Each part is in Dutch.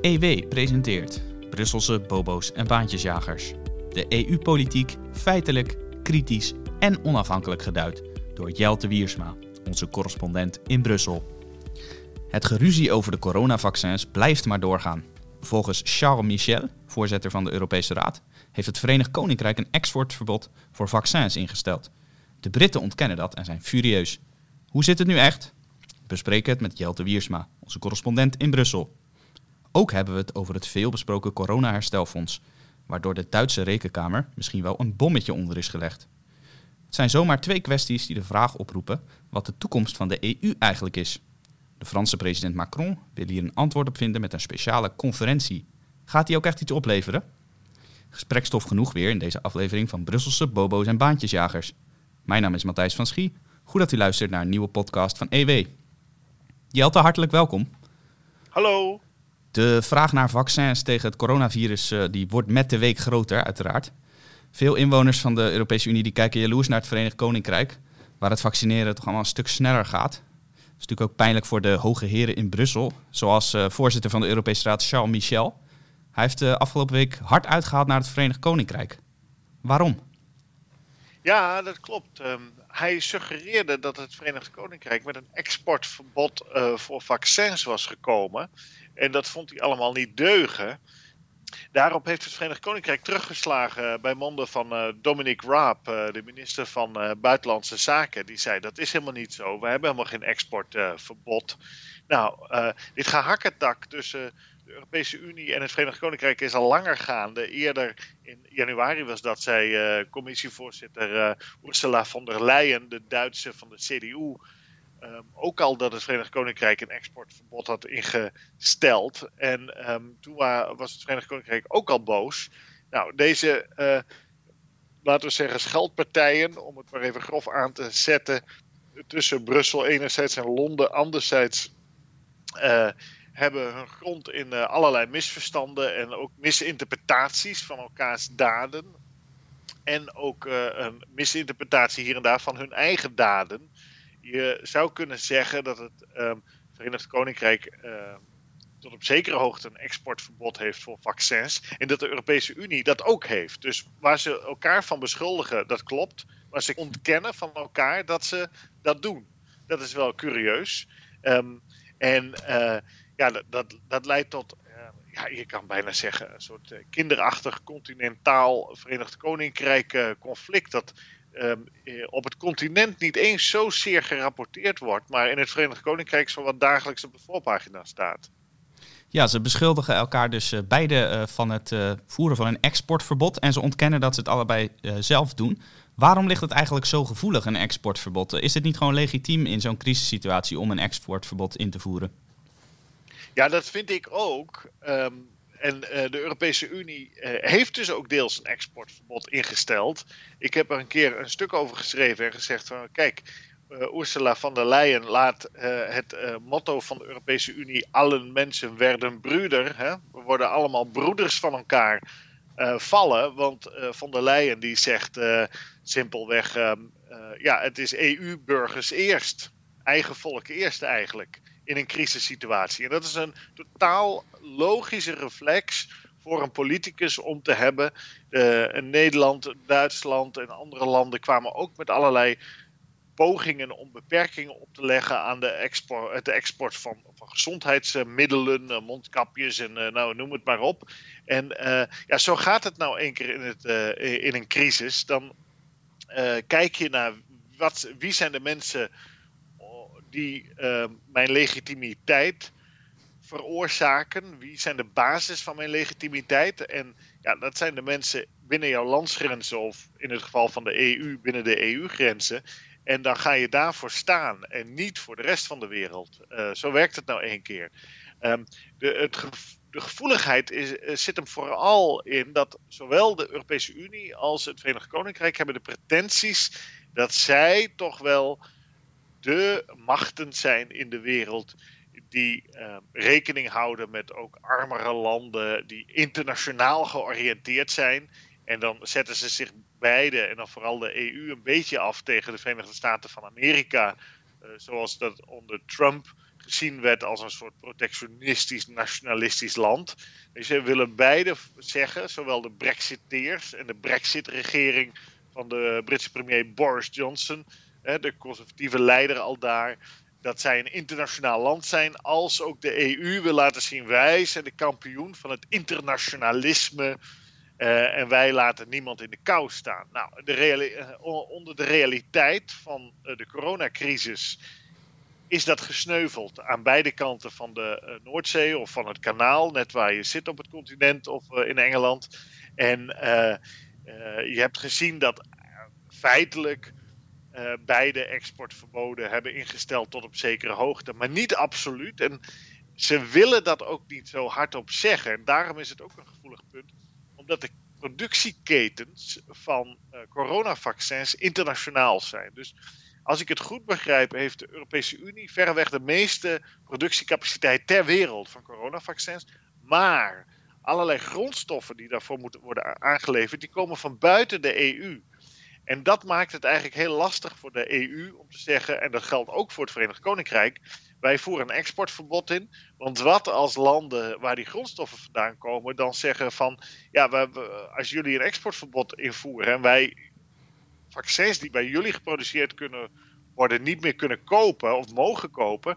EW presenteert Brusselse bobo's en baantjesjagers. De EU-politiek feitelijk, kritisch en onafhankelijk geduid door Jelte Wiersma, onze correspondent in Brussel. Het geruzie over de coronavaccins blijft maar doorgaan. Volgens Charles Michel, voorzitter van de Europese Raad, heeft het Verenigd Koninkrijk een exportverbod voor vaccins ingesteld. De Britten ontkennen dat en zijn furieus. Hoe zit het nu echt? Bespreken het met Jelte Wiersma, onze correspondent in Brussel. Ook hebben we het over het veelbesproken corona-herstelfonds, waardoor de Duitse rekenkamer misschien wel een bommetje onder is gelegd. Het zijn zomaar twee kwesties die de vraag oproepen wat de toekomst van de EU eigenlijk is. De Franse president Macron wil hier een antwoord op vinden met een speciale conferentie. Gaat die ook echt iets opleveren? Gesprekstof genoeg weer in deze aflevering van Brusselse bobo's en baantjesjagers. Mijn naam is Matthijs van Schie. Goed dat u luistert naar een nieuwe podcast van EW. Jelte, hartelijk welkom. Hallo. De vraag naar vaccins tegen het coronavirus uh, die wordt met de week groter, uiteraard. Veel inwoners van de Europese Unie die kijken jaloers naar het Verenigd Koninkrijk, waar het vaccineren toch allemaal een stuk sneller gaat. Dat is natuurlijk ook pijnlijk voor de hoge heren in Brussel, zoals uh, voorzitter van de Europese Raad Charles Michel. Hij heeft de afgelopen week hard uitgehaald naar het Verenigd Koninkrijk. Waarom? Ja, dat klopt. Um, hij suggereerde dat het Verenigd Koninkrijk met een exportverbod voor vaccins was gekomen. En dat vond hij allemaal niet deugen. Daarop heeft het Verenigd Koninkrijk teruggeslagen bij monden van uh, Dominic Raab, uh, de minister van uh, Buitenlandse Zaken. Die zei dat is helemaal niet zo. We hebben helemaal geen exportverbod. nou, dit gehakketak tussen de Europese Unie en het Verenigd Koninkrijk is al langer gaande. Eerder in januari was dat, zei commissievoorzitter Ursula von der Leyen, de Duitse van de CDU. Um, ook al dat het Verenigd Koninkrijk een exportverbod had ingesteld. En um, toen was het Verenigd Koninkrijk ook al boos. Nou, deze, uh, laten we zeggen, scheldpartijen, om het maar even grof aan te zetten, tussen Brussel enerzijds en Londen anderzijds, uh, hebben hun grond in uh, allerlei misverstanden en ook misinterpretaties van elkaars daden. En ook een misinterpretatie hier en daar van hun eigen daden je zou kunnen zeggen dat het um, Verenigd Koninkrijk uh, tot op zekere hoogte een exportverbod heeft voor vaccins. En dat de Europese Unie dat ook heeft. Dus waar ze elkaar van beschuldigen, dat klopt. Maar ze ontkennen van elkaar dat ze dat doen. Dat is wel curieus. Um, en uh, ja, dat, dat, leidt tot, ja, je kan bijna zeggen, een soort uh, kinderachtig continentaal Verenigd Koninkrijk conflict. Dat um, op het continent niet eens zozeer gerapporteerd wordt, maar in het Verenigd Koninkrijk zo wat dagelijks op de voorpagina staat. Ja, ze beschuldigen elkaar dus uh, beide uh, van het uh, voeren van een exportverbod en ze ontkennen dat ze het allebei zelf doen. Waarom ligt het eigenlijk zo gevoelig, een exportverbod? Is het niet gewoon legitiem in zo'n crisissituatie om een exportverbod in te voeren? Ja, dat vind ik ook. Um, en uh, de Europese Unie uh, heeft dus ook deels een exportverbod ingesteld. Ik heb er een keer een stuk over geschreven en gezegd van kijk, uh, Ursula von der Leyen laat het motto van de Europese Unie allen mensen werden broeder. Hè? We worden allemaal broeders van elkaar vallen. Want von der Leyen die zegt simpelweg, ehm, ja het is EU-burgers eerst. Eigen volk eerst eigenlijk in een crisissituatie. En dat is een totaal logische reflex voor een politicus om te hebben. In Nederland, Duitsland en andere landen kwamen ook met allerlei pogingen om beperkingen op te leggen aan de export, de export van, van gezondheidsmiddelen, uh, mondkapjes en nou, noem het maar op. En ja, zo gaat het nou één keer in, het, in een crisis. Dan kijk je naar wat, wie zijn de mensen die uh, mijn legitimiteit veroorzaken? Wie zijn de basis van mijn legitimiteit? En ja, dat zijn de mensen binnen jouw landsgrenzen of in het geval van de EU binnen de EU-grenzen. En dan ga je daarvoor staan en niet voor de rest van de wereld. Uh, zo werkt het nou één keer. Um, de, het gevoeligheid uh, zit hem vooral in dat zowel de Europese Unie als het Verenigd Koninkrijk hebben de pretenties dat zij toch wel de machten zijn in de wereld die uh, rekening houden met ook armere landen, die internationaal georiënteerd zijn. En dan zetten ze zich beide, en dan vooral de EU, een beetje af tegen de Verenigde Staten van Amerika. Uh, zoals dat onder Trump gezien werd als een soort protectionistisch, nationalistisch land. Dus ze willen beide zeggen, zowel de Brexiteers en de Brexit-regering van de Britse premier Boris Johnson, de conservatieve leider al daar, dat zij een internationaal land zijn, als ook de EU wil laten zien wij zijn de kampioen van het internationalisme. Uh, en wij laten niemand in de kou staan. Nou, de uh, onder de realiteit van uh, de coronacrisis is dat gesneuveld aan beide kanten van de Noordzee of van het kanaal, net waar je zit op het continent of in Engeland. En je hebt gezien dat feitelijk uh, beide exportverboden hebben ingesteld tot op zekere hoogte, maar niet absoluut. En ze willen dat ook niet zo hardop zeggen. En daarom is het ook een gevoelig punt, omdat de productieketens van uh, coronavaccins internationaal zijn. Dus als ik het goed begrijp, heeft de Europese Unie verreweg de meeste productiecapaciteit ter wereld van coronavaccins. Maar allerlei grondstoffen die daarvoor moeten worden aangeleverd, die komen van buiten de EU. En dat maakt het eigenlijk heel lastig voor de EU om te zeggen, en dat geldt ook voor het Verenigd Koninkrijk, wij voeren een exportverbod in. Want wat als landen waar die grondstoffen vandaan komen dan zeggen van, ja, we, als jullie een exportverbod invoeren en wij vaccins die bij jullie geproduceerd kunnen worden niet meer kunnen kopen of mogen kopen,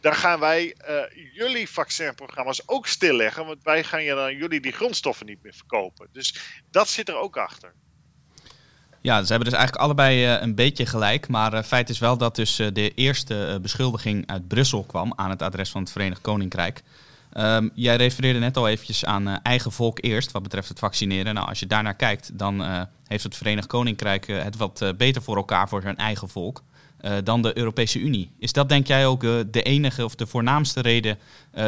dan gaan wij uh, jullie vaccinprogramma's ook stilleggen, want wij gaan dan jullie die grondstoffen niet meer verkopen. Dus dat zit er ook achter. Ja, ze hebben dus eigenlijk allebei uh, een beetje gelijk. Maar uh, feit is wel dat dus uh, de eerste beschuldiging uit Brussel kwam aan het adres van het Verenigd Koninkrijk. Um, jij refereerde net al eventjes aan eigen volk eerst wat betreft het vaccineren. Nou, als je daarnaar kijkt, dan heeft het Verenigd Koninkrijk het wat beter voor elkaar voor zijn eigen volk dan de Europese Unie. Is dat denk jij ook de enige of de voornaamste reden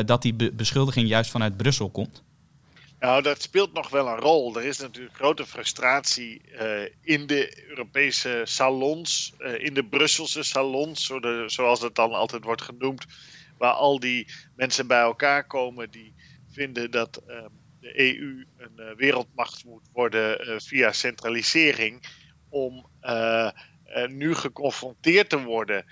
dat die be beschuldiging juist vanuit Brussel komt? Nou, dat speelt nog wel een rol. Er is natuurlijk grote frustratie uh, in de Europese salons, uh, in de Brusselse salons, zoals het dan altijd wordt genoemd, waar al die mensen bij elkaar komen die vinden dat uh, de EU een wereldmacht moet worden via centralisering, om nu geconfronteerd te worden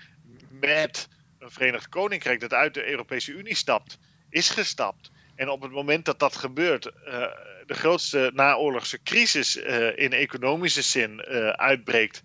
met een Verenigd Koninkrijk dat uit de Europese Unie stapt, is gestapt en op het moment dat dat gebeurt, uh, de grootste naoorlogse crisis uh, in economische zin uh, uitbreekt.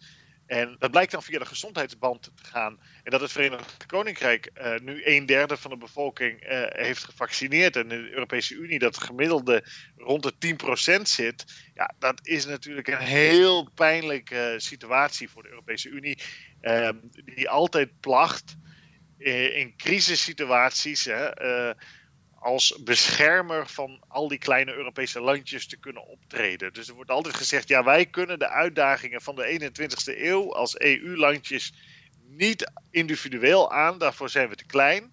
En dat blijkt dan via de gezondheidsband te gaan. En dat het Verenigd Koninkrijk nu een derde van de bevolking heeft gevaccineerd. En in de Europese Unie dat gemiddelde rond de 10% zit. Ja, dat is natuurlijk een heel pijnlijke situatie voor de Europese Unie. Ehm, die altijd placht in crisissituaties. Hè, als beschermer van al die kleine Europese landjes te kunnen optreden. Dus er wordt altijd gezegd, ja, wij kunnen de uitdagingen van de 21ste eeuw als EU-landjes niet individueel aan, daarvoor zijn we te klein.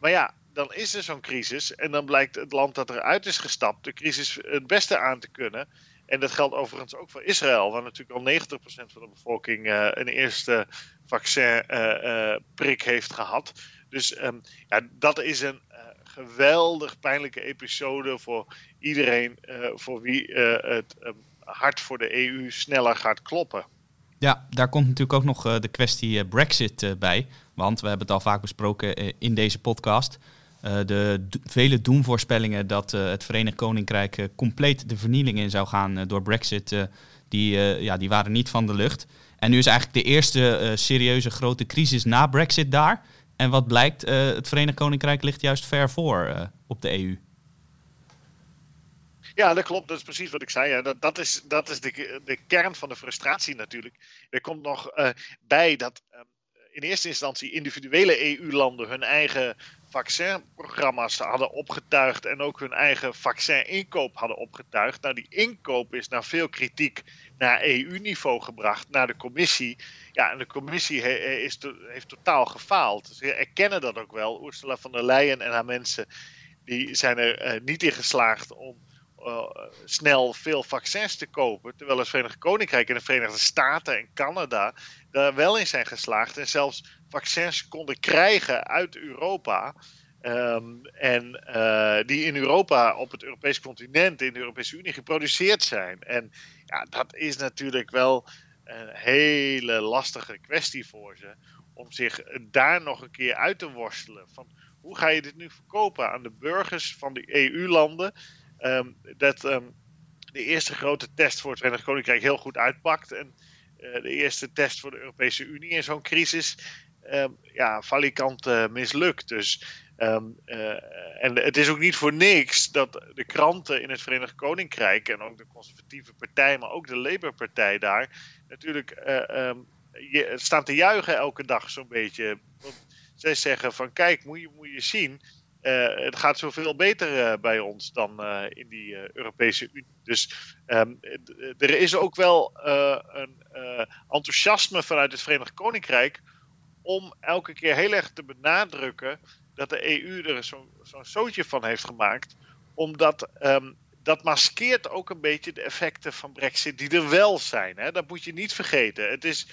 Maar ja, dan is er zo'n crisis en dan blijkt het land dat eruit is gestapt de crisis het beste aan te kunnen. En dat geldt overigens ook voor Israël, waar natuurlijk al 90% van de bevolking uh, een eerste vaccinprik uh, uh, heeft gehad. Dus um, ja, dat is een geweldig pijnlijke episode voor iedereen uh, voor wie uh, het um, hart voor de EU sneller gaat kloppen. Ja, daar komt natuurlijk ook nog uh, de kwestie Brexit bij. Want we hebben het al vaak besproken in deze podcast. de vele doemvoorspellingen dat het Verenigd Koninkrijk compleet de vernieling in zou gaan door Brexit, die, ja, die waren niet van de lucht. En nu is eigenlijk de eerste serieuze grote crisis na Brexit daar. En wat blijkt, uh, het Verenigd Koninkrijk ligt juist ver voor uh, op de EU. Ja, dat klopt. Dat is precies wat ik zei. Ja. Dat, dat is, dat is de, de kern van de frustratie natuurlijk. Er komt nog uh, bij dat um, in eerste instantie individuele EU-landen hun eigen vaccinprogramma's hadden opgetuigd en ook hun eigen vaccininkoop hadden opgetuigd. Nou, die inkoop is naar veel kritiek naar EU-niveau gebracht, naar de commissie. Ja, en de commissie is heeft totaal gefaald. Ze erkennen dat ook wel. Ursula von der Leyen en haar mensen die zijn er uh, niet in geslaagd om uh, snel veel vaccins te kopen. Terwijl het Verenigd Koninkrijk en de Verenigde Staten en Canada daar wel in zijn geslaagd. En zelfs vaccins konden krijgen uit Europa. Um, en uh, die in Europa, op het Europese continent, in de Europese Unie geproduceerd zijn. En ja, dat is natuurlijk wel een hele lastige kwestie voor ze. om zich daar nog een keer uit te worstelen. Van hoe ga je dit nu verkopen aan de burgers van de EU-landen? Ehm, dat ehm, de eerste grote test voor het Verenigd Koninkrijk heel goed uitpakt. En uh, de eerste test voor de Europese Unie in zo'n crisis um, ja, valikant uh, mislukt. Dus, um, uh, en het is ook niet voor niks dat de kranten in het Verenigd Koninkrijk en ook de conservatieve partij, maar ook de Labour-partij daar, natuurlijk um, je, staan te juichen elke dag zo'n beetje. Want zij zeggen van kijk, moet je, moet je zien, het gaat zoveel beter bij ons dan in die Europese Unie. Dus er is ook wel een enthousiasme vanuit het Verenigd Koninkrijk om elke keer heel erg te benadrukken dat de EU er zo'n zo zootje van heeft gemaakt. Omdat um, dat maskeert ook een beetje de effecten van Brexit die er wel zijn. Hè? Dat moet je niet vergeten. Het is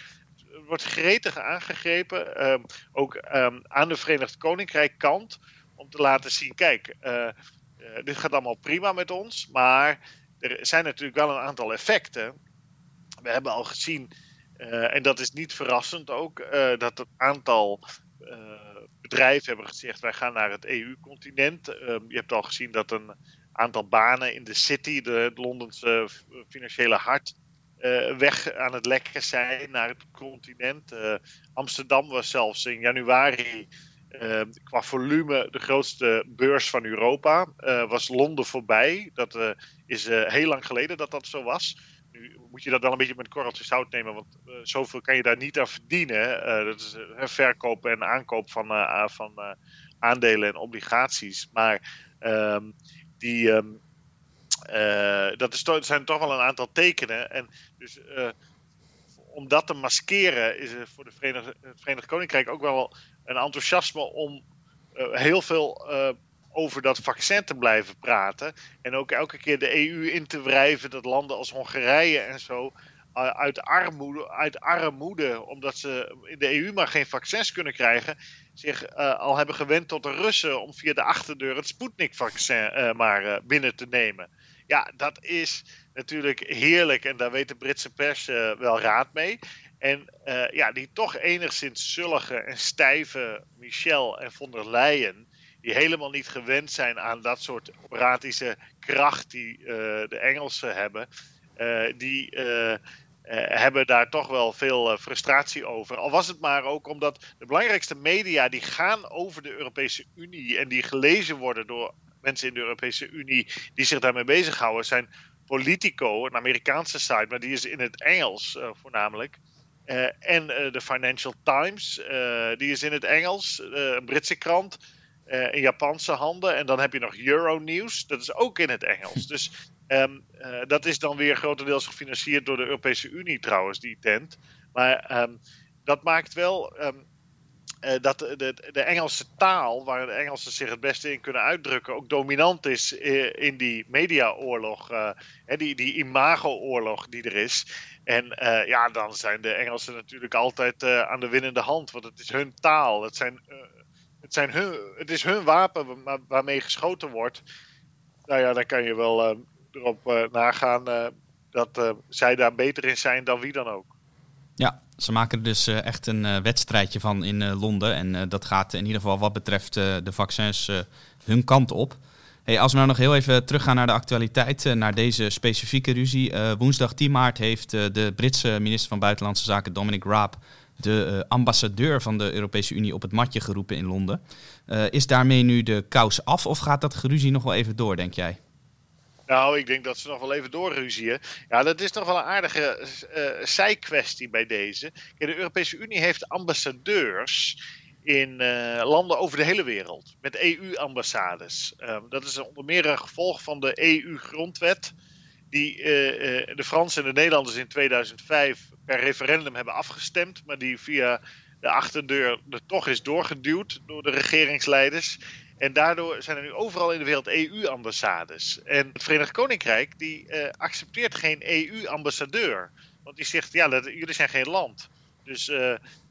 wordt gretig aangegrepen, um, ook um, aan de Verenigd Koninkrijk kant, om te laten zien, kijk, uh, uh, dit gaat allemaal prima met ons, maar er zijn natuurlijk wel een aantal effecten. We hebben al gezien, uh, en dat is niet verrassend ook, dat het aantal bedrijven hebben gezegd, wij gaan naar het EU-continent. je hebt al gezien dat een aantal banen in de city, de, Londense financiële hart, weg aan het lekken zijn naar het continent. Amsterdam was zelfs in januari uh, qua volume de grootste beurs van Europa. was Londen voorbij. Dat is heel lang geleden dat dat zo was. Nu moet je dat wel een beetje met korreltjes zout nemen, want zoveel kan je daar niet aan verdienen. dat is verkoop en aankoop van, van aandelen en obligaties. Maar ehm, die. Um, uh, dat zijn toch wel een aantal tekenen. En dus om dat te maskeren is er voor de het Verenigd Koninkrijk ook wel een enthousiasme om heel veel over dat vaccin te blijven praten. En ook elke keer de EU in te wrijven dat landen als Hongarije en zo uit armoede, uit armoede, omdat ze in de EU maar geen vaccins kunnen krijgen, zich uh, al hebben gewend tot de Russen om via de achterdeur het Sputnik-vaccin uh, maar binnen te nemen. Ja, dat is natuurlijk heerlijk en daar weet de Britse pers wel raad mee. En ja, die toch enigszins zullige en stijve Michel en von der Leyen, die helemaal niet gewend zijn aan dat soort operatische kracht die de Engelsen hebben, die uh, hebben daar toch wel veel frustratie over. Al was het maar ook omdat de belangrijkste media die gaan over de Europese Unie en die gelezen worden door mensen in de Europese Unie die zich daarmee bezighouden, zijn Politico, een Amerikaanse site, maar die is in het Engels voornamelijk. en de Financial Times, die is in het Engels, een Britse krant. In Japanse handen. En dan heb je nog Euronews, dat is ook in het Engels. Dus Um, uh, dat is dan weer grotendeels gefinancierd door de Europese Unie trouwens, die tent. Maar um, dat maakt wel um, uh, dat de, de, Engelse taal, waar de Engelsen zich het beste in kunnen uitdrukken, ook dominant is in die mediaoorlog, uh, die, die imago-oorlog die er is. En ja, dan zijn de Engelsen natuurlijk altijd aan de winnende hand, want het is hun taal. Het, zijn, het, zijn hun, het is hun wapen waarmee geschoten wordt. Nou ja, dan kan je wel erop uh, nagaan uh, dat uh, zij daar beter in zijn dan wie dan ook. Ja, ze maken er dus echt een wedstrijdje van in Londen. En dat gaat in ieder geval wat betreft de vaccins hun kant op. Hey, als we nou nog heel even teruggaan naar de actualiteit, naar deze specifieke ruzie. woensdag 10 maart heeft de Britse minister van Buitenlandse Zaken Dominic Raab de ambassadeur van de Europese Unie op het matje geroepen in Londen. is daarmee nu de kous af of gaat dat geruzie nog wel even door, denk jij? Nou, ik denk dat ze nog wel even doorruzien. Ja, dat is toch wel een aardige uh, zijkwestie bij deze. De Europese Unie heeft ambassadeurs in landen over de hele wereld. Met EU-ambassades. Ehm, dat is onder meer een gevolg van de EU-grondwet. Die uh, de Fransen en de Nederlanders in 2005 per referendum hebben afgestemd. Maar die via de achterdeur er toch is doorgeduwd door de regeringsleiders. En daardoor zijn er nu overal in de wereld EU-ambassades. En het Verenigd Koninkrijk die uh, accepteert geen EU-ambassadeur. Want die zegt, ja, jullie zijn geen land. Dus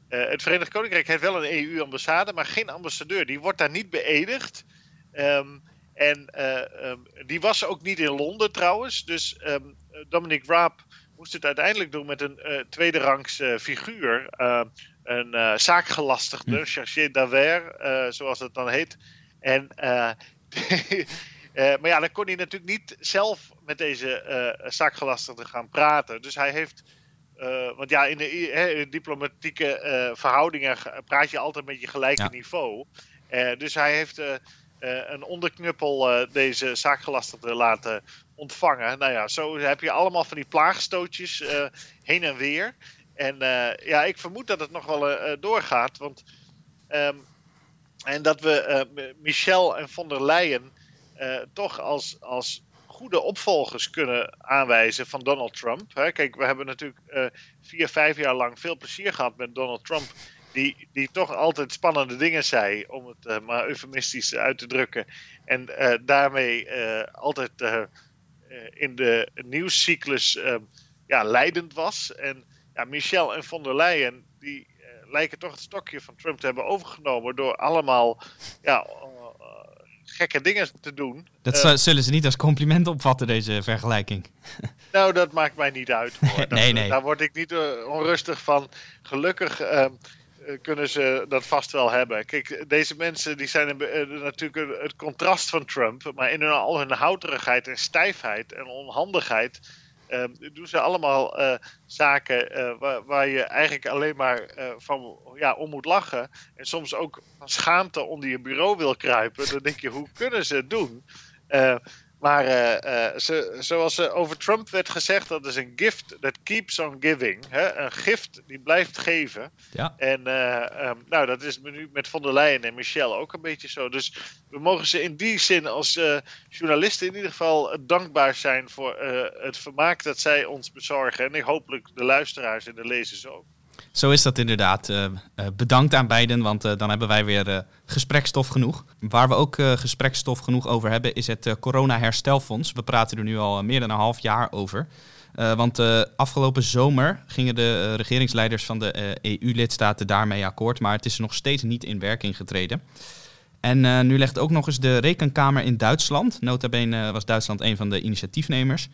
het Verenigd Koninkrijk heeft wel een EU-ambassade, maar geen ambassadeur. Die wordt daar niet beëdigd. Um, en um, die was ook niet in Londen trouwens. Dus um, Dominic Raab moest het uiteindelijk doen met een uh, tweederangs figuur. een zaakgelastigde, hm. chargé d'affaires, zoals het dan heet. En maar ja, dan kon hij natuurlijk niet zelf met deze zaakgelastigde gaan praten. Dus hij heeft. want ja, in de, diplomatieke verhoudingen praat je altijd met je gelijke niveau. dus hij heeft een onderknuppel uh, deze zaakgelastigde laten ontvangen. Nou ja, zo heb je allemaal van die plaagstootjes uh, heen en weer. En ja, ik vermoed dat het nog wel doorgaat. Want, um, en dat we Michel en von der Leyen toch als, als goede opvolgers kunnen aanwijzen van Donald Trump. Kijk, we hebben natuurlijk vier, vijf jaar lang veel plezier gehad met Donald Trump die, die toch altijd spannende dingen zei, om het uh, maar eufemistisch uit te drukken. En uh, daarmee uh, altijd in de nieuwscyclus ja, leidend was. En ja, Michel en von der Leyen, die lijken toch het stokje van Trump te hebben overgenomen door allemaal ja, gekke dingen te doen. Dat zullen ze niet als compliment opvatten, deze vergelijking. nou, dat maakt mij niet uit. Hoor. nee, nee. Daar word ik niet onrustig van. Gelukkig ehm, eh, kunnen ze dat vast wel hebben. Kijk, deze mensen die zijn uh, natuurlijk het contrast van Trump, maar in hun, al hun houterigheid en stijfheid en onhandigheid uh, doen ze allemaal uh, zaken waar, waar, je eigenlijk alleen maar van ja, om moet lachen. En soms ook van schaamte onder je bureau wil kruipen. Dan denk je, hoe kunnen ze het doen? Maar uh, uh, ze, zoals er over Trump werd gezegd, dat is een gift that keeps on giving. Hè? Een gift die blijft geven. Ja. En uh, um, nou, dat is nu met von der Leyen en Michel ook een beetje zo. Dus we mogen ze in die zin als journalisten in ieder geval dankbaar zijn voor het vermaak dat zij ons bezorgen. En hopelijk de luisteraars en de lezers ook. Zo is dat inderdaad. Uh, bedankt aan beiden, want uh, dan hebben wij weer gesprekstof genoeg. Waar we ook gesprekstof genoeg over hebben, is het corona-herstelfonds. We praten er nu al meer dan een half jaar over. want afgelopen zomer gingen de regeringsleiders van de EU-lidstaten daarmee akkoord, maar het is nog steeds niet in werking getreden. En nu legt ook nog eens de rekenkamer in Duitsland, nota bene was Duitsland een van de initiatiefnemers,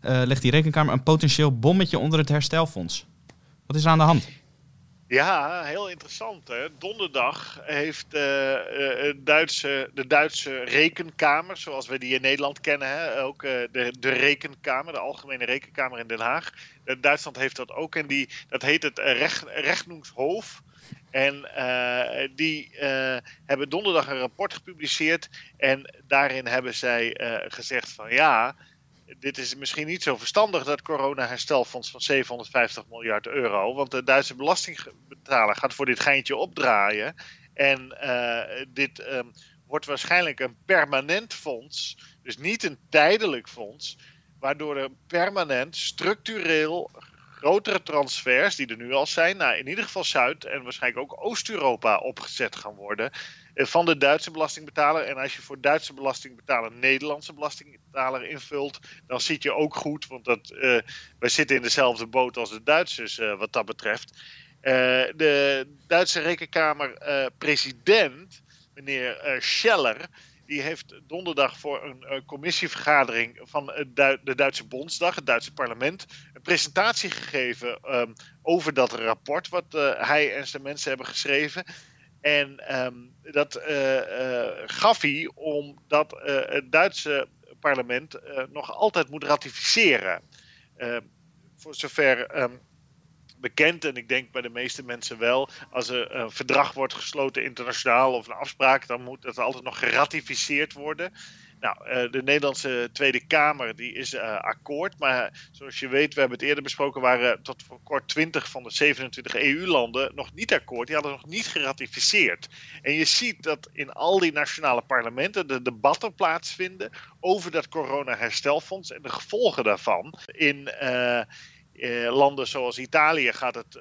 legt die rekenkamer een potentieel bommetje onder het herstelfonds. Wat is er aan de hand? Ja, heel interessant. Hè? Donderdag heeft uh, Duitse, de Duitse rekenkamer, zoals we die in Nederland kennen, hè? ook uh, de, de rekenkamer, de Algemene Rekenkamer in Den Haag. Duitsland heeft dat ook en die, dat heet het recht, Rechnungshof. En die hebben donderdag een rapport gepubliceerd en daarin hebben zij gezegd van ja, dit is misschien niet zo verstandig, dat corona-herstelfonds van 750 miljard euro. Want de Duitse belastingbetaler gaat voor dit geintje opdraaien. En uh, dit um, wordt waarschijnlijk een permanent fonds, dus niet een tijdelijk fonds, waardoor er permanent, structureel grotere transfers, die er nu al zijn, naar in ieder geval Zuid- en waarschijnlijk ook Oost-Europa opgezet gaan worden. Eh, van de Duitse belastingbetaler. En als je voor Duitse belastingbetaler Nederlandse belastingbetaler invult, dan zit je ook goed, want dat, uh, wij zitten in dezelfde boot als de Duitsers uh, wat dat betreft. De Duitse rekenkamer-president, meneer Scheller, die heeft donderdag voor een commissievergadering van de Duitse Bondsdag, het Duitse parlement, een presentatie gegeven um, over dat rapport wat hij en zijn mensen hebben geschreven. En um, dat uh, uh, gaf hij omdat uh, het Duitse parlement nog altijd moet ratificeren. Ehm, voor zover um, bekend, en ik denk bij de meeste mensen wel, als er een verdrag wordt gesloten internationaal of een afspraak, dan moet dat altijd nog geratificeerd worden. Nou, eh, de Nederlandse Tweede Kamer die is uh, akkoord. Maar zoals je weet, we hebben het eerder besproken, waren tot voor kort 20 van de 27 EU-landen nog niet akkoord. Die hadden nog niet geratificeerd. En je ziet dat in al die nationale parlementen de debatten plaatsvinden over dat corona-herstelfonds en de gevolgen daarvan. In uh, landen zoals Italië gaat het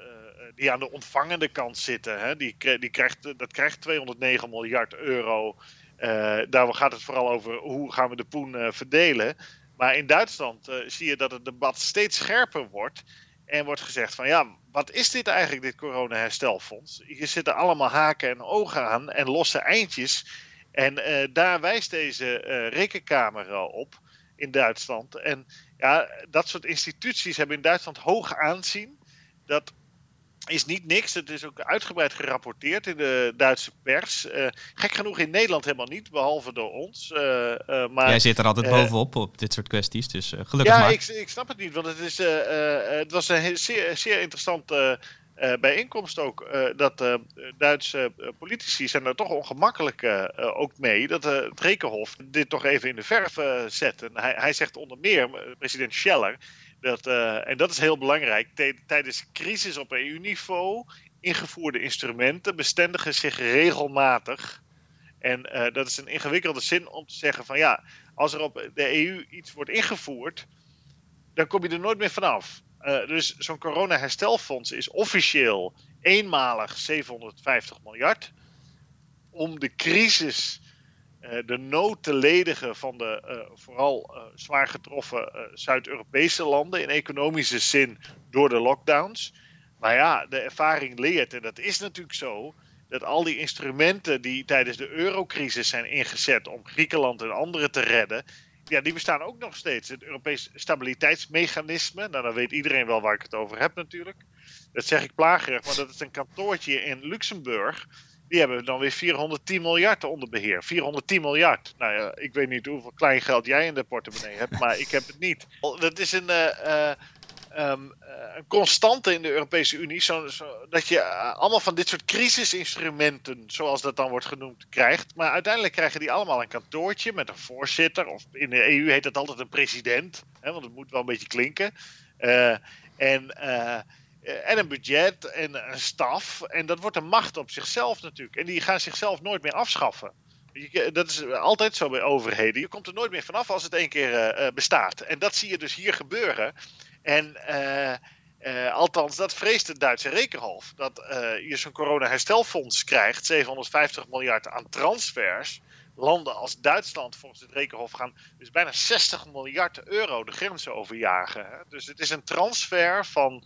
die aan de ontvangende kant zitten, hè, die, die krijgt, dat krijgt 209 miljard euro daar gaat het vooral over hoe gaan we de poen uh, verdelen. Maar in Duitsland uh, zie je dat het debat steeds scherper wordt. En wordt gezegd van ja, wat is dit eigenlijk, dit corona-herstelfonds? Je zit er allemaal haken en ogen aan en losse eindjes. En daar wijst deze rekenkamer op. in Duitsland. En ja, dat soort instituties hebben in Duitsland hoog aanzien. Dat is niet niks. Het is ook uitgebreid gerapporteerd in de Duitse pers. Uh, gek genoeg in Nederland helemaal niet, behalve door ons. Uh, uh, maar, Jij zit er altijd bovenop op dit soort kwesties, dus gelukkig ja, maar. Ik, ik snap het niet, want het, is, het was een zeer, zeer interessante bijeenkomst ook. dat Duitse politici zijn er toch ongemakkelijk ook mee dat het Rekenhof dit toch even in de verf zet. En hij, hij zegt onder meer, president Scheller dat, uh, en dat is heel belangrijk. Tijdens crisis op EU-niveau ingevoerde instrumenten bestendigen zich regelmatig. En uh, dat is een ingewikkelde zin om te zeggen van ja, als er op de EU iets wordt ingevoerd, dan kom je er nooit meer vanaf. Uh, dus zo'n corona-herstelfonds is officieel eenmalig 750 miljard. Om de crisis eh, de nood te ledigen van de uh, vooral uh, zwaar getroffen Zuid-Europese landen in economische zin door de lockdowns. Maar ja, de ervaring leert, en dat is natuurlijk zo, dat al die instrumenten die tijdens de eurocrisis zijn ingezet om Griekenland en anderen te redden, ja, die bestaan ook nog steeds. Het Europees Stabiliteitsmechanisme, nou dan weet iedereen wel waar ik het over heb natuurlijk. Dat zeg ik plagerig, maar dat is een kantoortje in Luxemburg die hebben dan weer 410 miljard onder beheer. 410 miljard. Nou ja, ik weet niet hoeveel klein geld jij in de portemonnee hebt, maar ik heb het niet. Dat is een, uh, um, een constante in de Europese Unie. Zo, dat je allemaal van dit soort crisisinstrumenten, zoals dat dan wordt genoemd, krijgt. Maar uiteindelijk krijgen die allemaal een kantoortje met een voorzitter. Of in de EU heet dat altijd een president. Hè, want het moet wel een beetje klinken. En eh, en een budget en een staf. En dat wordt een macht op zichzelf natuurlijk. En die gaan zichzelf nooit meer afschaffen. Dat is altijd zo bij overheden. Je komt er nooit meer vanaf als het één keer uh, bestaat. En dat zie je dus hier gebeuren. En althans, dat vreest het Duitse rekenhof. Dat je zo'n corona-herstelfonds krijgt, 750 miljard aan transfers. Landen als Duitsland, volgens het rekenhof, gaan dus bijna 60 miljard euro de grenzen overjagen. Dus het is een transfer van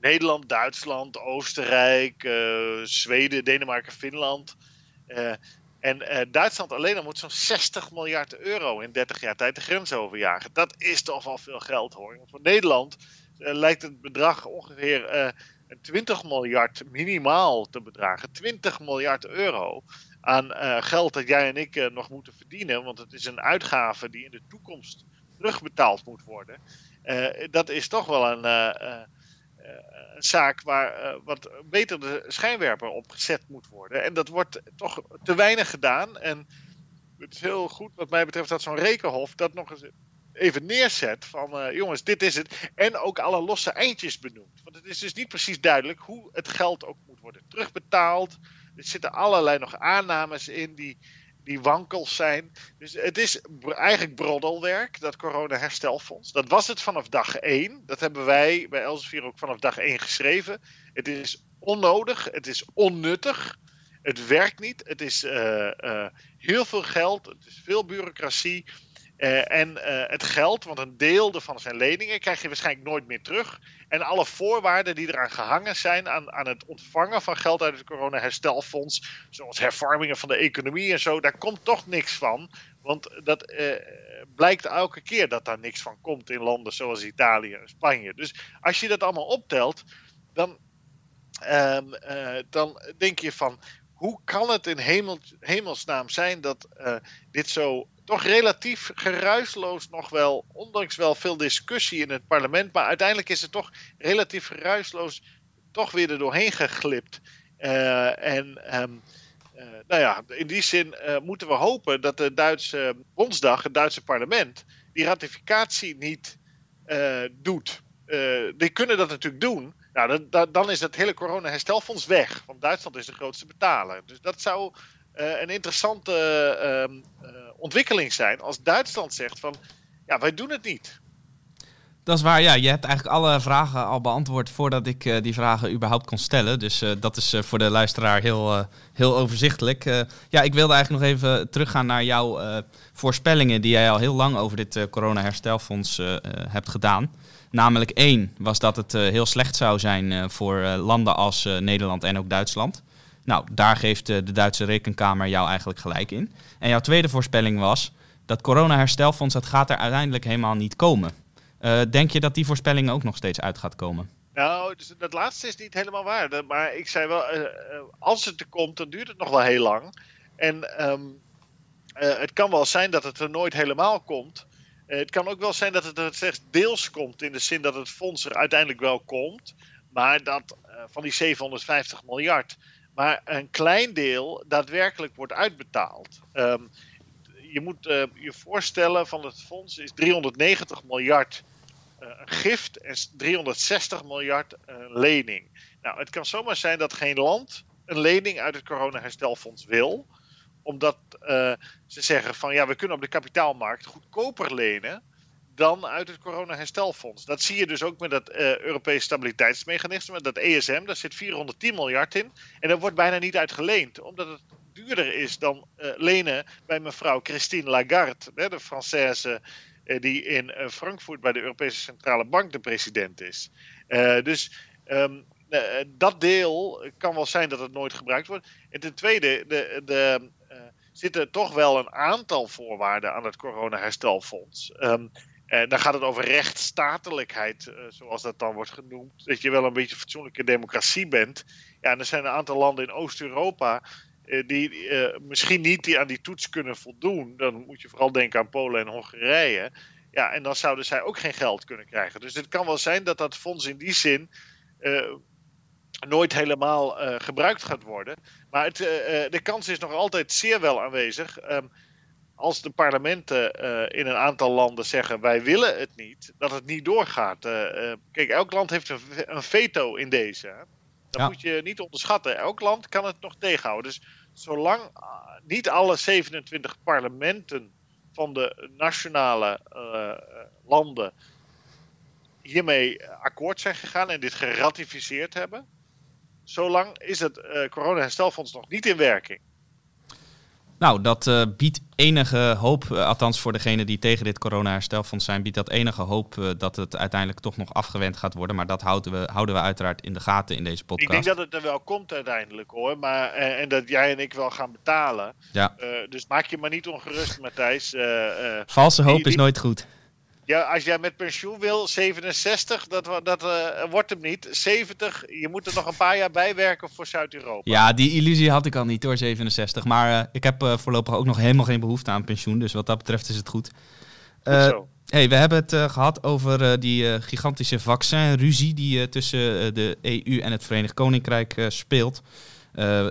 Nederland, Duitsland, Oostenrijk, uh, Zweden, Denemarken, Finland. Uh, en uh, Duitsland alleen al moet zo'n 60 miljard euro in 30 jaar tijd de grens overjagen. Dat is toch wel veel geld hoor. Want voor Nederland lijkt het bedrag ongeveer 20 miljard minimaal te bedragen. 20 miljard euro aan geld dat jij en ik nog moeten verdienen. Want het is een uitgave die in de toekomst terugbetaald moet worden. dat is toch wel een een zaak waar uh, wat beter de schijnwerper op gezet moet worden. En dat wordt toch te weinig gedaan. En het is heel goed, wat mij betreft, dat zo'n rekenhof dat nog eens even neerzet van uh, jongens, dit is het. En ook alle losse eindjes benoemt. Want het is dus niet precies duidelijk hoe het geld ook moet worden terugbetaald. Er zitten allerlei nog aannames in die die wankels zijn. Dus het is eigenlijk broddelwerk, dat corona-herstelfonds. Dat was het vanaf dag 1. Dat hebben wij bij Elsevier ook vanaf dag 1 geschreven. Het is onnodig, het is onnuttig, het werkt niet. Het is uh, uh, heel veel geld, het is veel bureaucratie. Uh, en uh, het geld, want een deel ervan zijn leningen, krijg je waarschijnlijk nooit meer terug. En alle voorwaarden die eraan gehangen zijn aan, aan het ontvangen van geld uit het corona-herstelfonds, zoals hervormingen van de economie en zo, daar komt toch niks van. Want dat uh, blijkt elke keer dat daar niks van komt in landen zoals Italië en Spanje. Dus als je dat allemaal optelt, dan, ehm, dan denk je van hoe kan het in hemel, hemelsnaam zijn dat uh, dit zo toch relatief geruisloos nog wel, ondanks wel veel discussie in het parlement, maar uiteindelijk is het toch relatief geruisloos toch weer er doorheen geglipt. Uh, en um, uh, nou ja, in die zin moeten we hopen dat de Duitse Bondsdag, het Duitse parlement, die ratificatie niet doet. die kunnen dat natuurlijk doen, nou, dan, is het hele corona-herstelfonds weg. Want Duitsland is de grootste betaler. Dus dat zou uh, een interessante uh, uh, ontwikkeling zijn als Duitsland zegt van ja, wij doen het niet. Dat is waar, ja. Je hebt eigenlijk alle vragen al beantwoord voordat ik die vragen überhaupt kon stellen. Dus dat is voor de luisteraar heel, heel overzichtelijk. ja, ik wilde eigenlijk nog even teruggaan naar jouw voorspellingen die jij al heel lang over dit corona-herstelfonds hebt gedaan. Namelijk één was dat het uh, heel slecht zou zijn uh, voor uh, landen als Nederland en ook Duitsland. Nou, daar geeft de Duitse rekenkamer jou eigenlijk gelijk in. En jouw tweede voorspelling was dat corona-herstelfonds, dat gaat er uiteindelijk helemaal niet komen. denk je dat die voorspelling ook nog steeds uit gaat komen? Nou, dus dat laatste is niet helemaal waar. Maar ik zei wel, als het er komt, dan duurt het nog wel heel lang. En ehm, het kan wel zijn dat het er nooit helemaal komt. Het kan ook wel zijn dat het er slechts deels komt, in de zin dat het fonds er uiteindelijk wel komt. Maar dat van die 750 miljard, maar een klein deel daadwerkelijk wordt uitbetaald. Ehm, je moet uh, je voorstellen van het fonds is 390 miljard uh, gift en 360 miljard een lening. Nou, het kan zomaar zijn dat geen land een lening uit het coronaherstelfonds wil, omdat uh, ze zeggen van ja, we kunnen op de kapitaalmarkt goedkoper lenen dan uit het coronaherstelfonds. Dat zie je dus ook met dat uh, Europese stabiliteitsmechanisme, dat ESM. Daar zit 410 miljard in. En daar wordt bijna niet uit geleend, omdat het duurder is dan uh, lenen bij mevrouw Christine Lagarde, hè, de Française die in Frankfurt bij de Europese Centrale Bank de president is. dus um, dat deel kan wel zijn dat het nooit gebruikt wordt. En ten tweede, de, de, zitten toch wel een aantal voorwaarden aan het coronaherstelfonds. Um, en dan gaat het over rechtsstatelijkheid, uh, zoals dat dan wordt genoemd. Dat je wel een beetje fatsoenlijke democratie bent. Ja, en er zijn een aantal landen in Oost-Europa uh, die uh, misschien niet die aan die toets kunnen voldoen. Dan moet je vooral denken aan Polen en Hongarije. Ja, en dan zouden zij ook geen geld kunnen krijgen. Dus het kan wel zijn dat dat fonds in die zin nooit helemaal gebruikt gaat worden. Maar het, de kans is nog altijd zeer wel aanwezig. Um, als de parlementen uh, in een aantal landen zeggen wij willen het niet, dat het niet doorgaat. Kijk, elk land heeft een, een veto in deze. Hè? Dat ja. moet je niet onderschatten. Elk land kan het nog tegenhouden. Dus zolang niet alle 27 parlementen van de nationale landen hiermee akkoord zijn gegaan en dit geratificeerd hebben, zolang is het corona-herstelfonds nog niet in werking. Nou, dat uh, biedt enige hoop, uh, althans voor degenen die tegen dit corona-herstelfonds zijn, biedt dat enige hoop uh, dat het uiteindelijk toch nog afgewend gaat worden. Maar dat houden we, houden we uiteraard in de gaten in deze podcast. Ik denk dat het er wel komt uiteindelijk hoor, maar, en dat jij en ik wel gaan betalen. Ja. dus maak je maar niet ongerust, Matthijs. Valse hoop die, die... is nooit goed. Ja, als jij met pensioen wil, 67, dat, dat uh, wordt hem niet. 70, je moet er nog een paar jaar bij werken voor Zuid-Europa. Ja, die illusie had ik al niet hoor, 67. Maar uh, ik heb uh, voorlopig ook nog helemaal geen behoefte aan pensioen. Dus wat dat betreft is het goed. Hey, we hebben het gehad over die gigantische vaccinruzie die tussen de EU en het Verenigd Koninkrijk speelt.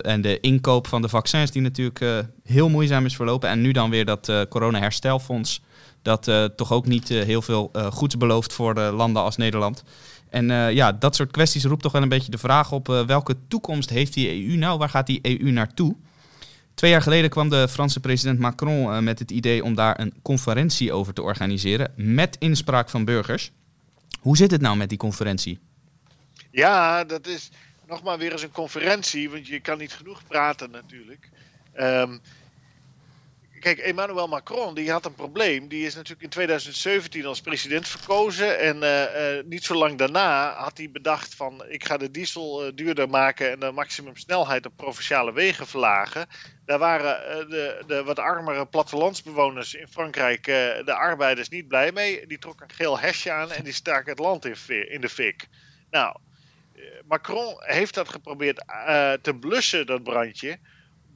en de inkoop van de vaccins die natuurlijk heel moeizaam is verlopen. En nu dan weer dat corona-herstelfonds dat uh, toch ook niet uh, heel veel uh, goeds belooft voor landen als Nederland. En ja, dat soort kwesties roept toch wel een beetje de vraag op welke toekomst heeft die EU nou? Waar gaat die EU naartoe? Twee jaar geleden kwam de Franse president Macron met het idee om daar een conferentie over te organiseren met inspraak van burgers. Hoe zit het nou met die conferentie? Ja, dat is nog maar weer eens een conferentie, want je kan niet genoeg praten natuurlijk. Um, kijk, Emmanuel Macron die had een probleem. Die is natuurlijk in 2017 als president verkozen. En uh, uh, niet zo lang daarna had hij bedacht van ik ga de diesel uh, duurder maken en de maximumsnelheid op provinciale wegen verlagen. Daar waren de, de wat armere plattelandsbewoners in Frankrijk, de arbeiders, niet blij mee. Die trokken een geel hesje aan en die staken het land in, in de fik. Nou, Macron heeft dat geprobeerd te blussen, dat brandje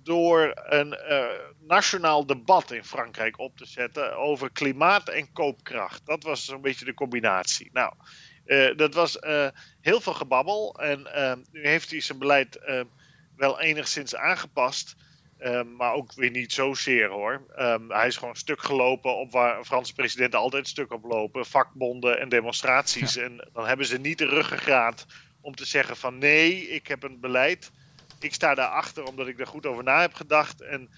door een uh, nationaal debat in Frankrijk op te zetten over klimaat en koopkracht. Dat was zo'n beetje de combinatie. Nou, uh, dat was uh, heel veel gebabbel en nu heeft hij zijn beleid wel enigszins aangepast. maar ook weer niet zozeer hoor. Hij is gewoon stuk gelopen op waar Franse presidenten altijd stuk op lopen. Vakbonden en demonstraties. Ja. En dan hebben ze niet de ruggengraat om te zeggen van nee, ik heb een beleid ik sta daarachter omdat ik er goed over na heb gedacht. En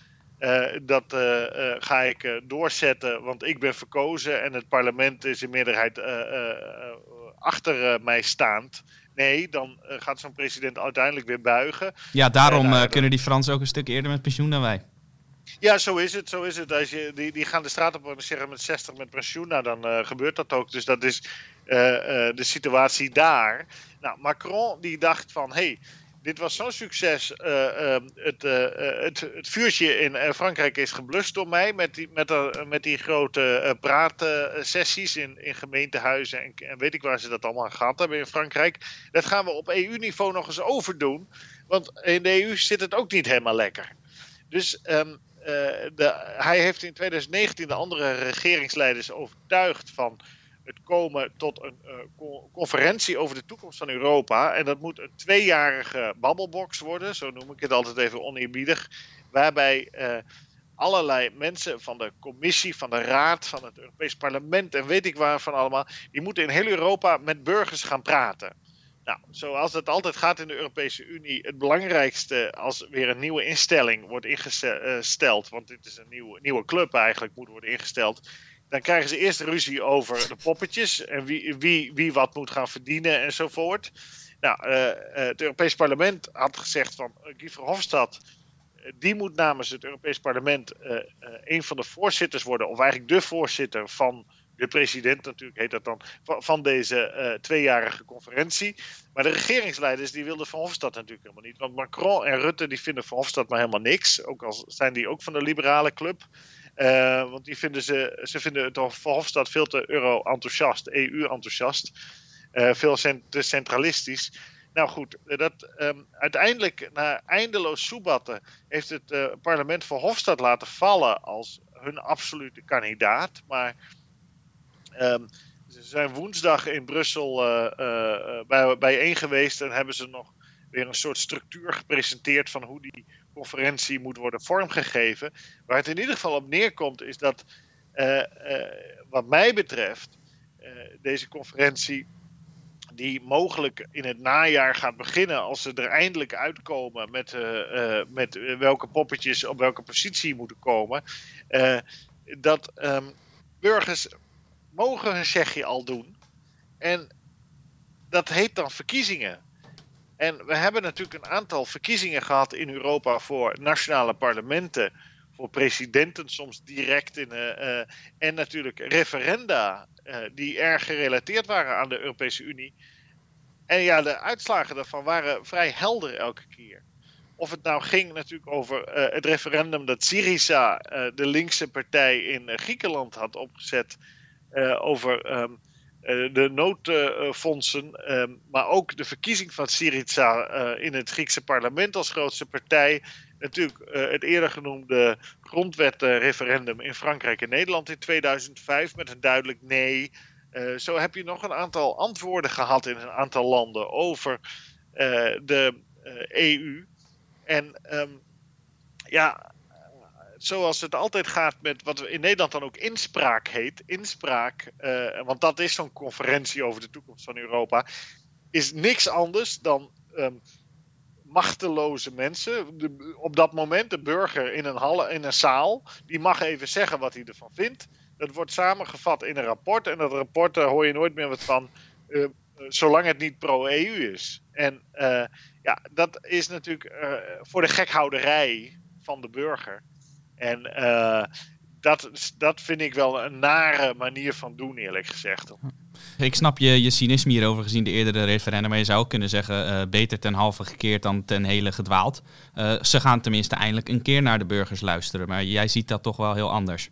uh, dat uh, uh, ga ik doorzetten, want ik ben verkozen en het parlement is in meerderheid achter mij staand. Nee, dan gaat zo'n president uiteindelijk weer buigen. Ja, daarom kunnen die Fransen ook een stuk eerder met pensioen dan wij. Ja, zo is het. Zo is het. Als je, die, die gaan de straat op en zeggen met 60 met pensioen, nou dan gebeurt dat ook. Dus dat is de situatie daar. Nou, Macron die dacht van, hé, hey, dit was zo'n succes. Uh, het, uh, het, het, vuurtje in Frankrijk is geblust door mij. Met die, met, met die grote praatsessies in, in gemeentehuizen. En, weet ik waar ze dat allemaal gehad hebben in Frankrijk. Dat gaan we op EU-niveau nog eens overdoen. Want in de EU zit het ook niet helemaal lekker. Dus um, de, hij heeft in 2019 de andere regeringsleiders overtuigd van het komen tot een uh, conferentie over de toekomst van Europa. En dat moet een tweejarige babbelbox worden, zo noem ik het altijd even oneerbiedig. Waarbij uh, allerlei mensen van de commissie, van de raad, van het Europees Parlement en weet ik waar van allemaal, die moeten in heel Europa met burgers gaan praten. Nou, zoals het altijd gaat in de Europese Unie, het belangrijkste als weer een nieuwe instelling wordt ingesteld, want dit is een nieuwe, nieuwe club eigenlijk, moet worden ingesteld dan krijgen ze eerst ruzie over de poppetjes en wie, wie, wie wat moet gaan verdienen enzovoort. Nou, uh, het Europees Parlement had gezegd van uh, Guy Verhofstadt, die moet namens het Europees Parlement een van de voorzitters worden, of eigenlijk de voorzitter van de president natuurlijk heet dat dan, van, deze tweejarige conferentie. Maar de regeringsleiders die wilden Verhofstadt natuurlijk helemaal niet. Want Macron en Rutte die vinden Verhofstadt maar helemaal niks. Ook al zijn die ook van de liberale club. Uh, want die vinden ze, ze vinden het Verhofstadt veel te euro-enthousiast, EU-enthousiast. Uh, veel te centralistisch. Nou goed, dat, um, uiteindelijk, na eindeloos soebatten, heeft het uh, parlement Verhofstadt laten vallen als hun absolute kandidaat. Maar um, ze zijn woensdag in Brussel bij, bijeen geweest en hebben ze nog weer een soort structuur gepresenteerd van hoe die conferentie moet worden vormgegeven. Waar het in ieder geval op neerkomt, is dat, uh, uh, wat mij betreft, uh, deze conferentie, die mogelijk in het najaar gaat beginnen, als ze er eindelijk uitkomen met, met welke poppetjes op welke positie moeten komen, dat um, burgers mogen hun zegje al doen. En dat heet dan verkiezingen. En we hebben natuurlijk een aantal verkiezingen gehad in Europa voor nationale parlementen, voor presidenten, soms direct in. Uh, en natuurlijk referenda uh, die erg gerelateerd waren aan de Europese Unie. En ja, de uitslagen daarvan waren vrij helder elke keer. Of het nou ging natuurlijk over het referendum dat Syriza, de linkse partij in Griekenland, had opgezet. over um, eh, de noodfondsen, ehm, maar ook de verkiezing van Syriza eh, in het Griekse parlement als grootste partij. Natuurlijk eh, het eerder genoemde grondwetreferendum in Frankrijk en Nederland in 2005 met een duidelijk nee. zo heb je nog een aantal antwoorden gehad in een aantal landen over de EU. E en ehm, ja, zoals het altijd gaat met wat in Nederland dan ook inspraak heet. Inspraak, uh, want dat is zo'n conferentie over de toekomst van Europa. Is niks anders dan um, machteloze mensen. Op dat moment, de burger in een, hal, in een zaal, die mag even zeggen wat hij ervan vindt. Dat wordt samengevat in een rapport. En dat rapport, daar hoor je nooit meer wat van. Uh, zolang het niet pro-EU is. En ja, dat is natuurlijk voor de gekhouderij van de burger. En uh, dat, dat vind ik wel een nare manier van doen, eerlijk gezegd. Ik snap je, je cynisme hierover gezien de eerdere referendum. Maar je zou kunnen zeggen, uh, beter ten halve gekeerd dan ten hele gedwaald. Uh, ze gaan tenminste eindelijk een keer naar de burgers luisteren. Maar jij ziet dat toch wel heel anders.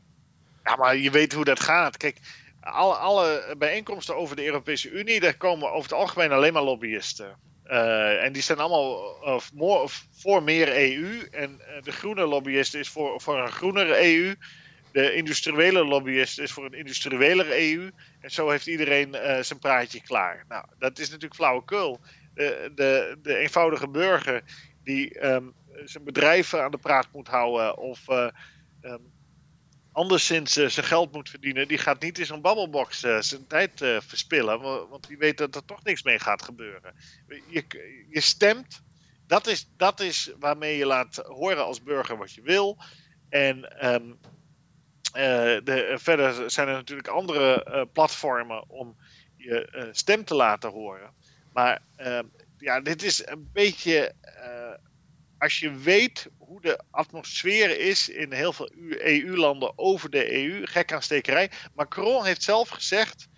Ja, maar je weet hoe dat gaat. Kijk, alle, alle bijeenkomsten over de Europese Unie, daar komen over het algemeen alleen maar lobbyisten. Uh, en die zijn allemaal more, voor meer EU. En uh, de groene lobbyist is voor, voor een groenere EU. De industriële lobbyist is voor een industriëlere EU. En zo heeft iedereen zijn praatje klaar. Nou, dat is natuurlijk flauwekul. De, de, de eenvoudige burger die um, zijn bedrijven aan de praat moet houden. Of um, anderszins uh, zijn geld moet verdienen, die gaat niet in zo'n babbelbox uh, zijn tijd uh, verspillen. Want die weet dat er toch niks mee gaat gebeuren. Je, je stemt, dat is, dat is waarmee je laat horen als burger wat je wil. En um, de, verder zijn er natuurlijk andere platformen om je stem te laten horen. Maar ehm, ja, dit is een beetje als je weet hoe de atmosfeer is in heel veel EU-landen over de EU, gek aan stekerij. Macron heeft zelf gezegd: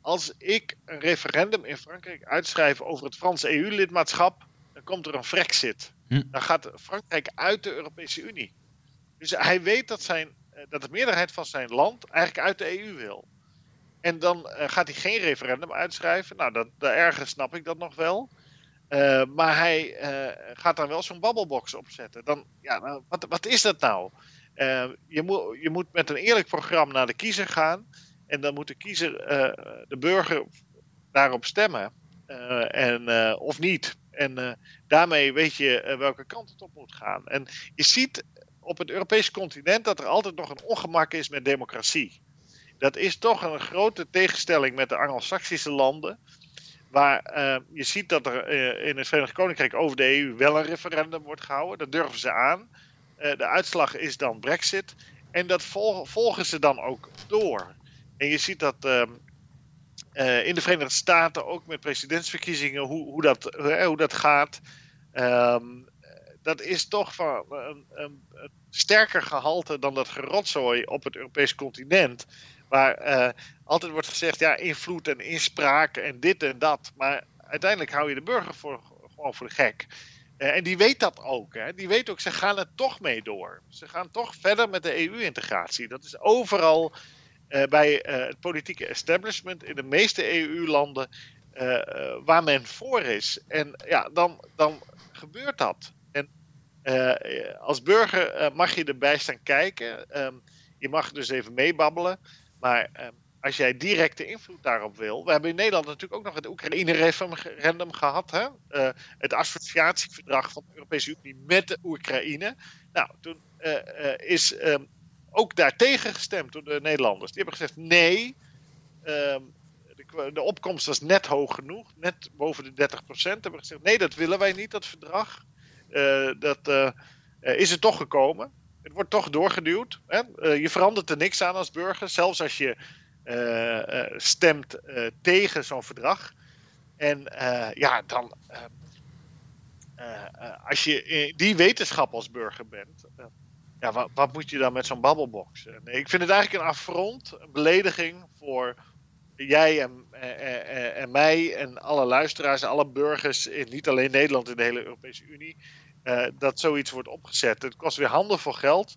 als ik een referendum in Frankrijk uitschrijf over het Franse EU-lidmaatschap, dan komt er een Frexit. Hm. Dan gaat Frankrijk uit de Europese Unie. Dus hij weet dat, zijn, dat de meerderheid van zijn land eigenlijk uit de EU wil. En dan gaat hij geen referendum uitschrijven. Nou, dat, daar ergens snap ik dat nog wel. Uh, maar hij uh, gaat dan wel zo'n babbelbox opzetten. Dan, ja, nou, wat, wat is dat nou? Uh, je, moet, je moet met een eerlijk programma naar de kiezer gaan. En dan moet de kiezer, de burger, daarop stemmen. en, of niet. En daarmee weet je welke kant het op moet gaan. En je ziet op het Europese continent dat er altijd nog een ongemak is met democratie. Dat is toch een grote tegenstelling met de Anglo-Saxische landen. Waar uh, je ziet dat er uh, in het Verenigd Koninkrijk over de EU wel een referendum wordt gehouden. Dat durven ze aan. Uh, de uitslag is dan Brexit. En dat vol volgen ze dan ook door. En je ziet dat ehm, in de Verenigde Staten ook met presidentsverkiezingen hoe, hoe, dat, hoe dat gaat. Um, dat is toch van een, een, een, sterker gehalte dan dat gerotzooi op het Europese continent. Waar uh, altijd wordt gezegd, ja, invloed en inspraak en dit en dat. Maar uiteindelijk hou je de burger voor, gewoon voor de gek. Uh, en die weet dat ook. Hè. Die weet ook, ze gaan er toch mee door. Ze gaan toch verder met de EU-integratie. Dat is overal uh, bij het politieke establishment in de meeste EU-landen waar men voor is. En ja, dan, dan gebeurt dat. En als burger mag je erbij staan kijken. Um, je mag dus even meebabbelen. Maar um, als jij directe invloed daarop wil. We hebben in Nederland natuurlijk ook nog het Oekraïne-referendum gehad. Hè? Uh, het associatieverdrag van de Europese Unie met de Oekraïne. Nou, toen uh, uh, is um, ook daartegen gestemd door de Nederlanders. Die hebben gezegd nee. Um, de, opkomst was net hoog genoeg, net boven de 30 procent. Hebben gezegd nee, dat willen wij niet, dat verdrag. dat is er toch gekomen. Het wordt toch doorgeduwd. Hè? Uh, je verandert er niks aan als burger, zelfs als je uh, uh, stemt tegen zo'n verdrag. En ja, dan. als je die wetenschap als burger bent, ja, wat, wat, moet je dan met zo'n babbelbox? ik vind het eigenlijk een affront, een belediging voor jij en, en, en, mij en alle luisteraars, alle burgers, in niet alleen Nederland, in de hele Europese Unie uh, dat zoiets wordt opgezet. Het kost weer handen voor geld.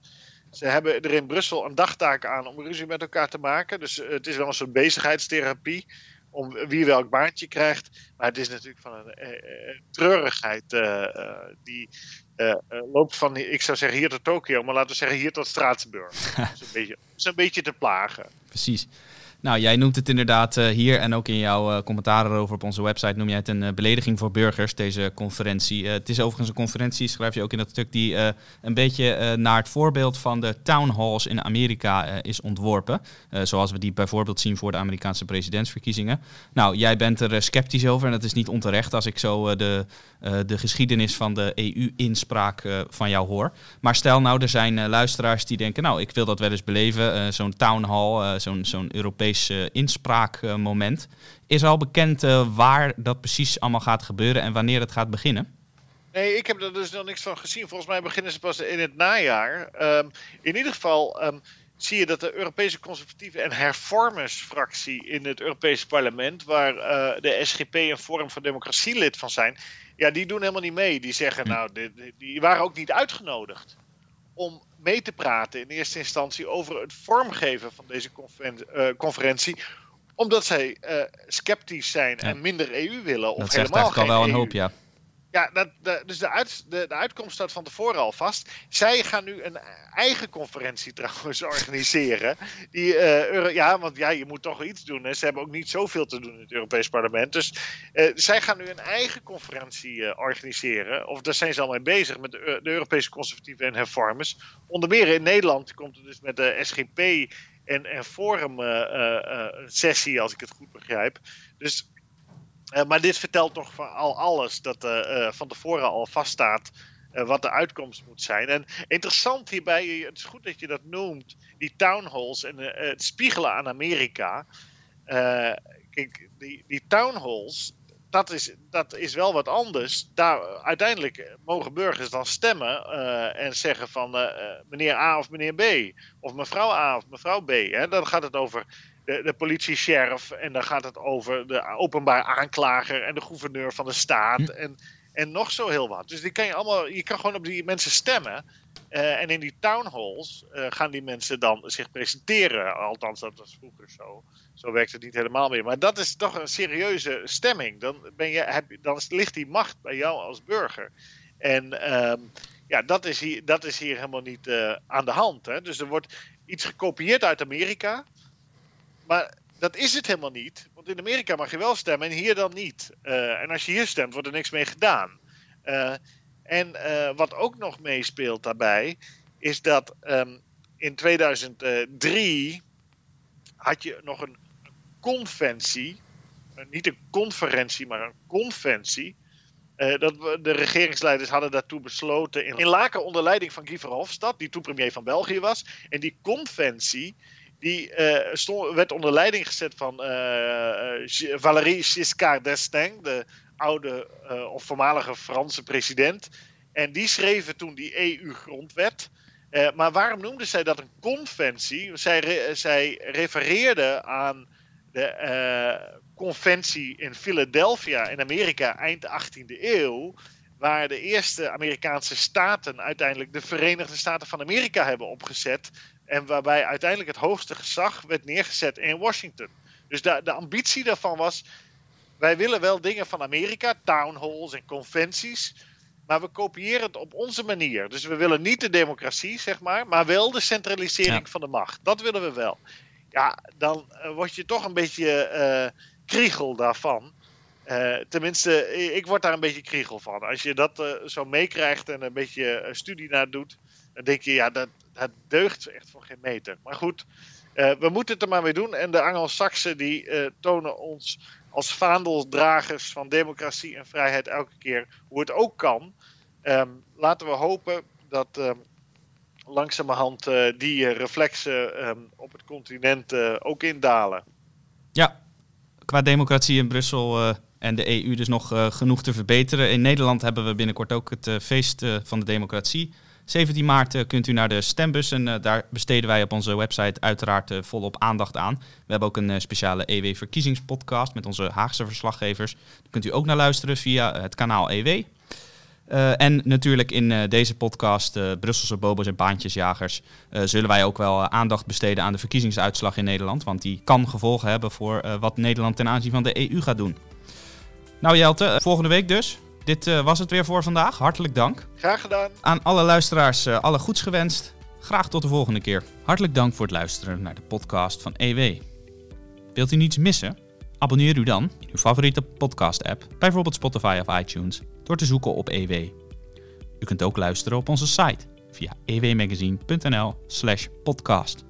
Ze hebben er in Brussel een dagtaak aan om ruzie met elkaar te maken. Dus uh, het is wel een soort bezigheidstherapie om wie welk baantje krijgt. Maar het is natuurlijk van een uh, treurigheid die loopt van, ik zou zeggen hier tot Tokio, maar laten we zeggen hier tot Straatsburg. dat, is een beetje, dat is een beetje te plagen. Precies. Nou, jij noemt het inderdaad uh, hier en ook in jouw uh, commentaren erover op onze website noem jij het een uh, belediging voor burgers, deze conferentie. het is overigens een conferentie, schrijf je ook in dat stuk, die een beetje naar het voorbeeld van de town halls in Amerika is ontworpen. zoals we die bijvoorbeeld zien voor de Amerikaanse presidentsverkiezingen. Nou, jij bent er sceptisch over en dat is niet onterecht als ik zo de, de geschiedenis van de EU-inspraak van jou hoor. Maar stel nou, er zijn luisteraars die denken, nou, ik wil dat wel eens beleven, zo'n town hall, zo'n zo'n Europees uh, inspraakmoment. Is al bekend uh, waar dat precies allemaal gaat gebeuren en wanneer het gaat beginnen? Nee, ik heb er dus nog niks van gezien. Volgens mij beginnen ze pas in het najaar. Um, in ieder geval um, zie je dat de Europese Conservatieve en Hervormersfractie in het Europese parlement, waar uh, de SGP en Forum voor Democratie lid van zijn, ja, die doen helemaal niet mee. Die zeggen, nou, die, die waren ook niet uitgenodigd om mee te praten in eerste instantie over het vormgeven van deze uh, conferentie. Omdat zij uh, sceptisch zijn en minder EU willen. Of dat helemaal zegt al wel een e hoop, ja. Ja, dat, de, dus de, de, uitkomst staat van tevoren al vast. Zij gaan nu een eigen conferentie trouwens organiseren. Die, uh, ja, want ja, je moet toch iets doen. Hè. Ze hebben ook niet zoveel te doen in het Europees Parlement. Dus uh, zij gaan nu een eigen conferentie uh, organiseren. Of daar zijn ze al mee bezig met de, Europese conservatieven en hervormers. Onder meer in Nederland komt het dus met de SGP en, en Forum sessie, als ik het goed begrijp. Dus uh, maar dit vertelt van al alles dat uh, uh, van tevoren al vaststaat wat de uitkomst moet zijn. En interessant hierbij, het is goed dat je dat noemt, die town halls en het spiegelen aan Amerika. kijk, die, die town halls, dat is, dat is wel wat anders. Daar, uiteindelijk mogen burgers dan stemmen en zeggen van meneer A of meneer B. Of mevrouw A of mevrouw B. Hè? Dan gaat het over de, de politie-sheriff. En dan gaat het over de openbaar aanklager en de gouverneur van de staat. Hm. En, en nog zo heel wat. Dus die kan je allemaal, je kan gewoon op die mensen stemmen. Eh, en in die town halls eh, gaan die mensen dan zich presenteren. Althans, dat was vroeger zo. Zo werkt het niet helemaal meer. Maar dat is toch een serieuze stemming. Dan, ben je, heb, dan ligt die macht bij jou als burger. En ehm, ja, dat is hier, dat is hier helemaal niet uh, aan de hand. Hè? Dus er wordt iets gekopieerd uit Amerika. Maar dat is het helemaal niet. Want in Amerika mag je wel stemmen en hier dan niet. Uh, en als je hier stemt, wordt er niks mee gedaan. Uh, en wat ook nog meespeelt daarbij, is dat um, in 2003 had je nog een conventie. niet een conferentie, maar een conventie dat de regeringsleiders hadden daartoe besloten in, in Laken onder leiding van Guy Verhofstadt, die toen premier van België was. En die conventie die uh, stond, werd onder leiding gezet van uh, Valéry Giscard d'Estaing, de oude of voormalige Franse president. En die schreven toen die EU-grondwet. maar waarom noemden zij dat een conventie? Zij, re zij refereerden aan de conventie in Philadelphia in Amerika eind 18e eeuw. Waar de eerste Amerikaanse staten uiteindelijk de Verenigde Staten van Amerika hebben opgezet. En waarbij uiteindelijk het hoogste gezag werd neergezet in Washington. Dus de, de ambitie daarvan was. Wij willen wel dingen van Amerika, town halls en conventies. Maar we kopiëren het op onze manier. Dus we willen niet de democratie, zeg maar, maar wel de centralisering van de macht. Dat willen we wel. Ja, dan uh, word je toch een beetje uh, kriegel daarvan. Uh, tenminste, ik word daar een beetje kriegel van. Als je dat zo meekrijgt en een beetje studie naar doet, dan denk je, ja, dat, dat deugt echt voor geen meter. Maar goed, we moeten het er maar mee doen. En de Anglo-Saxen die tonen ons als vaandeldragers van democratie en vrijheid elke keer hoe het ook kan. Um, laten we hopen dat um, langzamerhand die reflexen um, op het continent ook indalen. Ja, qua democratie in Brussel en de EU dus nog genoeg te verbeteren. In Nederland hebben we binnenkort ook het feest van de democratie. 17 maart kunt u naar de stembus en daar besteden wij op onze website uiteraard volop aandacht aan. We hebben ook een speciale EW-verkiezingspodcast met onze Haagse verslaggevers. Daar kunt u ook naar luisteren via het kanaal EW. En natuurlijk in deze podcast, Brusselse bobo's en baantjesjagers, zullen wij ook wel aandacht besteden aan de verkiezingsuitslag in Nederland. Want die kan gevolgen hebben voor wat Nederland ten aanzien van de EU gaat doen. Nou Jelte, volgende week dus. Dit was het weer voor vandaag. Hartelijk dank. Graag gedaan. Aan alle luisteraars alle goeds gewenst. Graag tot de volgende keer. Hartelijk dank voor het luisteren naar de podcast van EW. Wilt u niets missen? Abonneer u dan in uw favoriete podcast-app, bijvoorbeeld Spotify of iTunes door te zoeken op EW. U kunt ook luisteren op onze site via ewmagazine.nl/podcast.